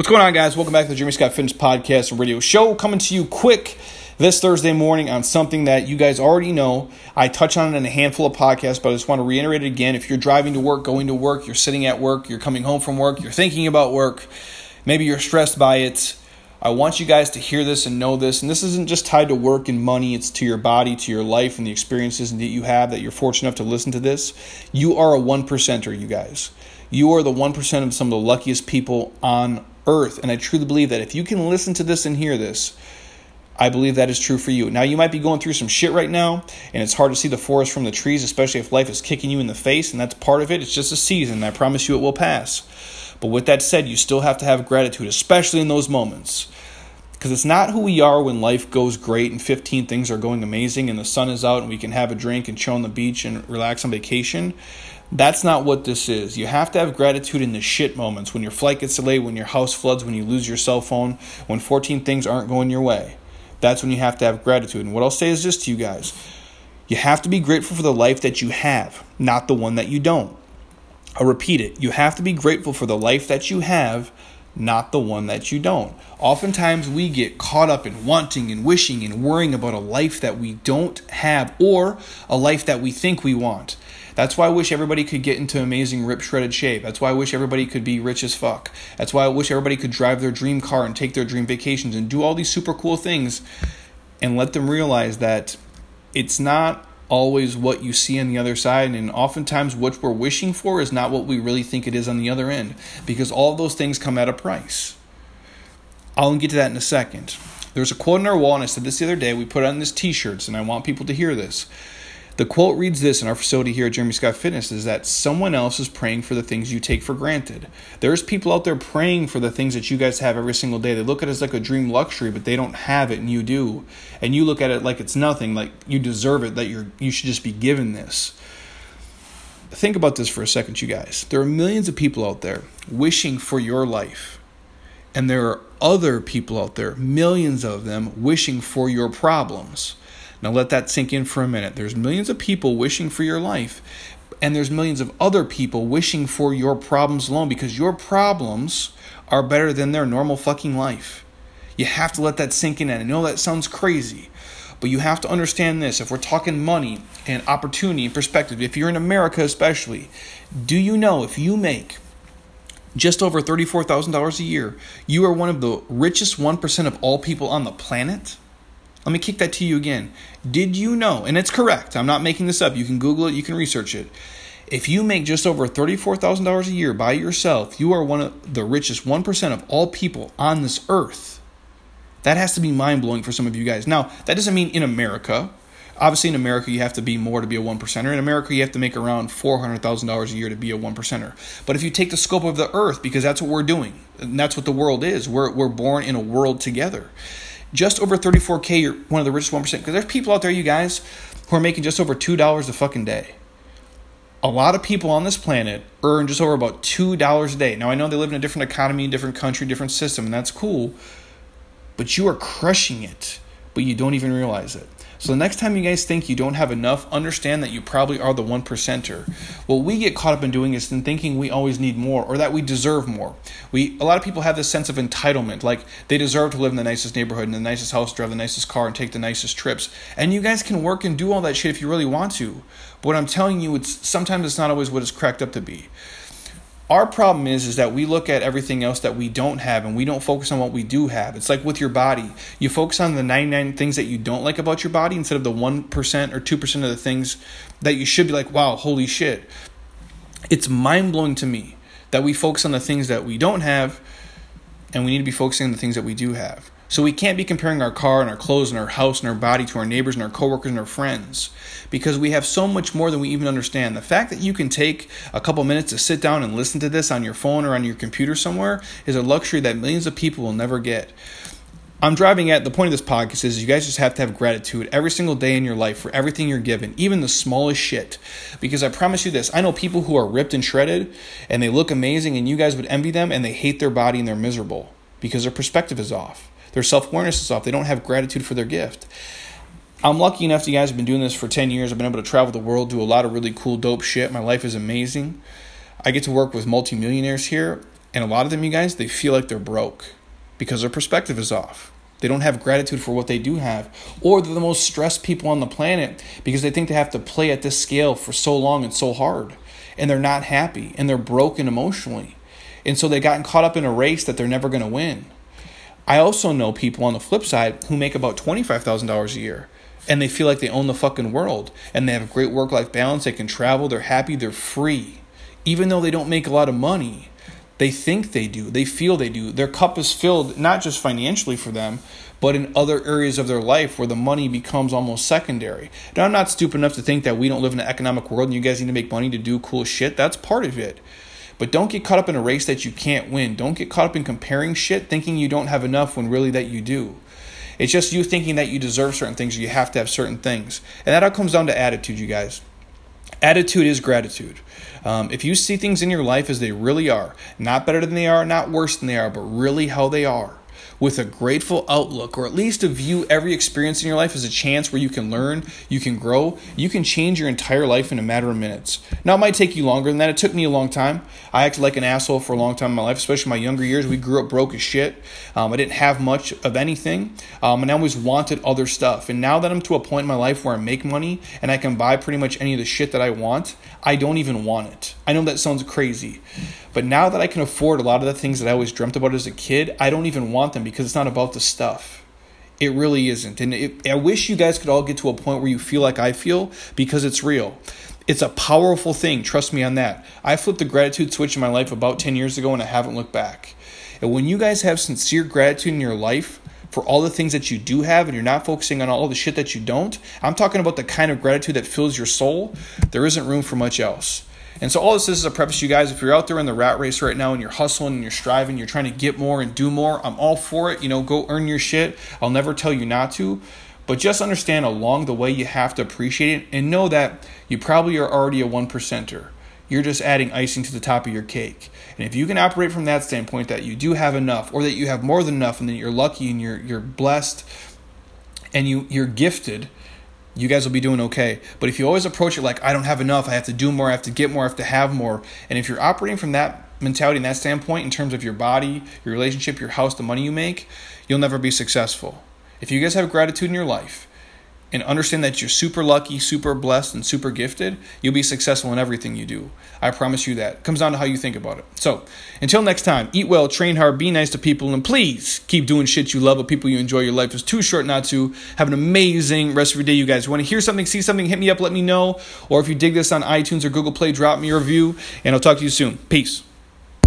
What's going on, guys? Welcome back to the Jeremy Scott Fitness Podcast Radio Show. Coming to you quick this Thursday morning on something that you guys already know. I touch on it in a handful of podcasts, but I just want to reiterate it again. If you're driving to work, going to work, you're sitting at work, you're coming home from work, you're thinking about work, maybe you're stressed by it. I want you guys to hear this and know this. And this isn't just tied to work and money, it's to your body, to your life, and the experiences that you have that you're fortunate enough to listen to this. You are a one percenter, you guys. You are the 1% of some of the luckiest people on earth. And I truly believe that if you can listen to this and hear this, I believe that is true for you. Now, you might be going through some shit right now, and it's hard to see the forest from the trees, especially if life is kicking you in the face, and that's part of it. It's just a season, I promise you it will pass. But with that said, you still have to have gratitude, especially in those moments. Because it's not who we are when life goes great and 15 things are going amazing and the sun is out and we can have a drink and chill on the beach and relax on vacation. That's not what this is. You have to have gratitude in the shit moments when your flight gets delayed, when your house floods, when you lose your cell phone, when 14 things aren't going your way. That's when you have to have gratitude. And what I'll say is this to you guys you have to be grateful for the life that you have, not the one that you don't. I'll repeat it. You have to be grateful for the life that you have, not the one that you don't. Oftentimes, we get caught up in wanting and wishing and worrying about a life that we don't have or a life that we think we want. That's why I wish everybody could get into amazing rip shredded shape. That's why I wish everybody could be rich as fuck. That's why I wish everybody could drive their dream car and take their dream vacations and do all these super cool things and let them realize that it's not always what you see on the other side and oftentimes what we're wishing for is not what we really think it is on the other end because all those things come at a price. I'll get to that in a second. There's a quote on our wall, and I said this the other day. We put on this T-shirts, and I want people to hear this. The quote reads this in our facility here at Jeremy Scott Fitness is that someone else is praying for the things you take for granted. There's people out there praying for the things that you guys have every single day. They look at it as like a dream luxury, but they don't have it and you do. And you look at it like it's nothing, like you deserve it, that you're you should just be given this. Think about this for a second, you guys. There are millions of people out there wishing for your life. And there are other people out there, millions of them, wishing for your problems. Now let that sink in for a minute. There's millions of people wishing for your life, and there's millions of other people wishing for your problems alone because your problems are better than their normal fucking life. You have to let that sink in. And I know that sounds crazy, but you have to understand this. If we're talking money and opportunity and perspective, if you're in America especially, do you know if you make just over $34,000 a year, you are one of the richest 1% of all people on the planet? Let me kick that to you again. Did you know, and it's correct, I'm not making this up, you can Google it, you can research it. If you make just over $34,000 a year by yourself, you are one of the richest 1% of all people on this earth. That has to be mind blowing for some of you guys. Now, that doesn't mean in America. Obviously, in America, you have to be more to be a one percenter. In America, you have to make around $400,000 a year to be a one percenter. But if you take the scope of the earth, because that's what we're doing, and that's what the world is, we're, we're born in a world together just over 34K, you're one of the richest 1%. Because there's people out there, you guys, who are making just over $2 a fucking day. A lot of people on this planet earn just over about $2 a day. Now, I know they live in a different economy, different country, different system, and that's cool. But you are crushing it, but you don't even realize it. So the next time you guys think you don't have enough, understand that you probably are the one percenter. What we get caught up in doing is in thinking we always need more or that we deserve more. We a lot of people have this sense of entitlement, like they deserve to live in the nicest neighborhood, in the nicest house, drive the nicest car, and take the nicest trips. And you guys can work and do all that shit if you really want to. But what I'm telling you, it's sometimes it's not always what it's cracked up to be. Our problem is is that we look at everything else that we don't have and we don't focus on what we do have. It's like with your body. You focus on the 99 things that you don't like about your body instead of the 1% or 2% of the things that you should be like, "Wow, holy shit." It's mind-blowing to me that we focus on the things that we don't have and we need to be focusing on the things that we do have. So we can't be comparing our car and our clothes and our house and our body to our neighbors and our coworkers and our friends because we have so much more than we even understand. The fact that you can take a couple minutes to sit down and listen to this on your phone or on your computer somewhere is a luxury that millions of people will never get. I'm driving at the point of this podcast is you guys just have to have gratitude every single day in your life for everything you're given, even the smallest shit. Because I promise you this, I know people who are ripped and shredded and they look amazing and you guys would envy them and they hate their body and they're miserable because their perspective is off. Their self awareness is off. They don't have gratitude for their gift. I'm lucky enough you guys have been doing this for 10 years. I've been able to travel the world, do a lot of really cool, dope shit. My life is amazing. I get to work with multimillionaires here. And a lot of them, you guys, they feel like they're broke because their perspective is off. They don't have gratitude for what they do have. Or they're the most stressed people on the planet because they think they have to play at this scale for so long and so hard. And they're not happy and they're broken emotionally. And so they've gotten caught up in a race that they're never going to win. I also know people on the flip side who make about $25,000 a year and they feel like they own the fucking world and they have a great work life balance. They can travel, they're happy, they're free. Even though they don't make a lot of money, they think they do, they feel they do. Their cup is filled not just financially for them, but in other areas of their life where the money becomes almost secondary. Now, I'm not stupid enough to think that we don't live in an economic world and you guys need to make money to do cool shit. That's part of it. But don't get caught up in a race that you can't win. Don't get caught up in comparing shit, thinking you don't have enough when really that you do. It's just you thinking that you deserve certain things or you have to have certain things. And that all comes down to attitude, you guys. Attitude is gratitude. Um, if you see things in your life as they really are, not better than they are, not worse than they are, but really how they are, with a grateful outlook, or at least to view every experience in your life as a chance where you can learn, you can grow, you can change your entire life in a matter of minutes. Now, it might take you longer than that. It took me a long time. I acted like an asshole for a long time in my life, especially my younger years. We grew up broke as shit. Um, I didn't have much of anything, um, and I always wanted other stuff. And now that I'm to a point in my life where I make money and I can buy pretty much any of the shit that I want, I don't even want it. I know that sounds crazy. But now that I can afford a lot of the things that I always dreamt about as a kid, I don't even want them because it's not about the stuff. It really isn't. And it, I wish you guys could all get to a point where you feel like I feel because it's real. It's a powerful thing. Trust me on that. I flipped the gratitude switch in my life about 10 years ago and I haven't looked back. And when you guys have sincere gratitude in your life, for all the things that you do have and you're not focusing on all the shit that you don't, I'm talking about the kind of gratitude that fills your soul, there isn't room for much else. And so all this is a preface, you guys. If you're out there in the rat race right now and you're hustling and you're striving, you're trying to get more and do more, I'm all for it. You know, go earn your shit. I'll never tell you not to. But just understand along the way you have to appreciate it and know that you probably are already a one percenter. You're just adding icing to the top of your cake. And if you can operate from that standpoint that you do have enough or that you have more than enough and that you're lucky and you're you're blessed and you you're gifted, you guys will be doing okay. But if you always approach it like, I don't have enough, I have to do more, I have to get more, I have to have more, and if you're operating from that mentality and that standpoint in terms of your body, your relationship, your house, the money you make, you'll never be successful. If you guys have gratitude in your life, and understand that you're super lucky, super blessed, and super gifted, you'll be successful in everything you do. I promise you that. It comes down to how you think about it. So, until next time, eat well, train hard, be nice to people, and please keep doing shit you love with people you enjoy. Your life is too short not to. Have an amazing rest of your day, you guys. Want to hear something, see something, hit me up, let me know. Or if you dig this on iTunes or Google Play, drop me a review, and I'll talk to you soon. Peace.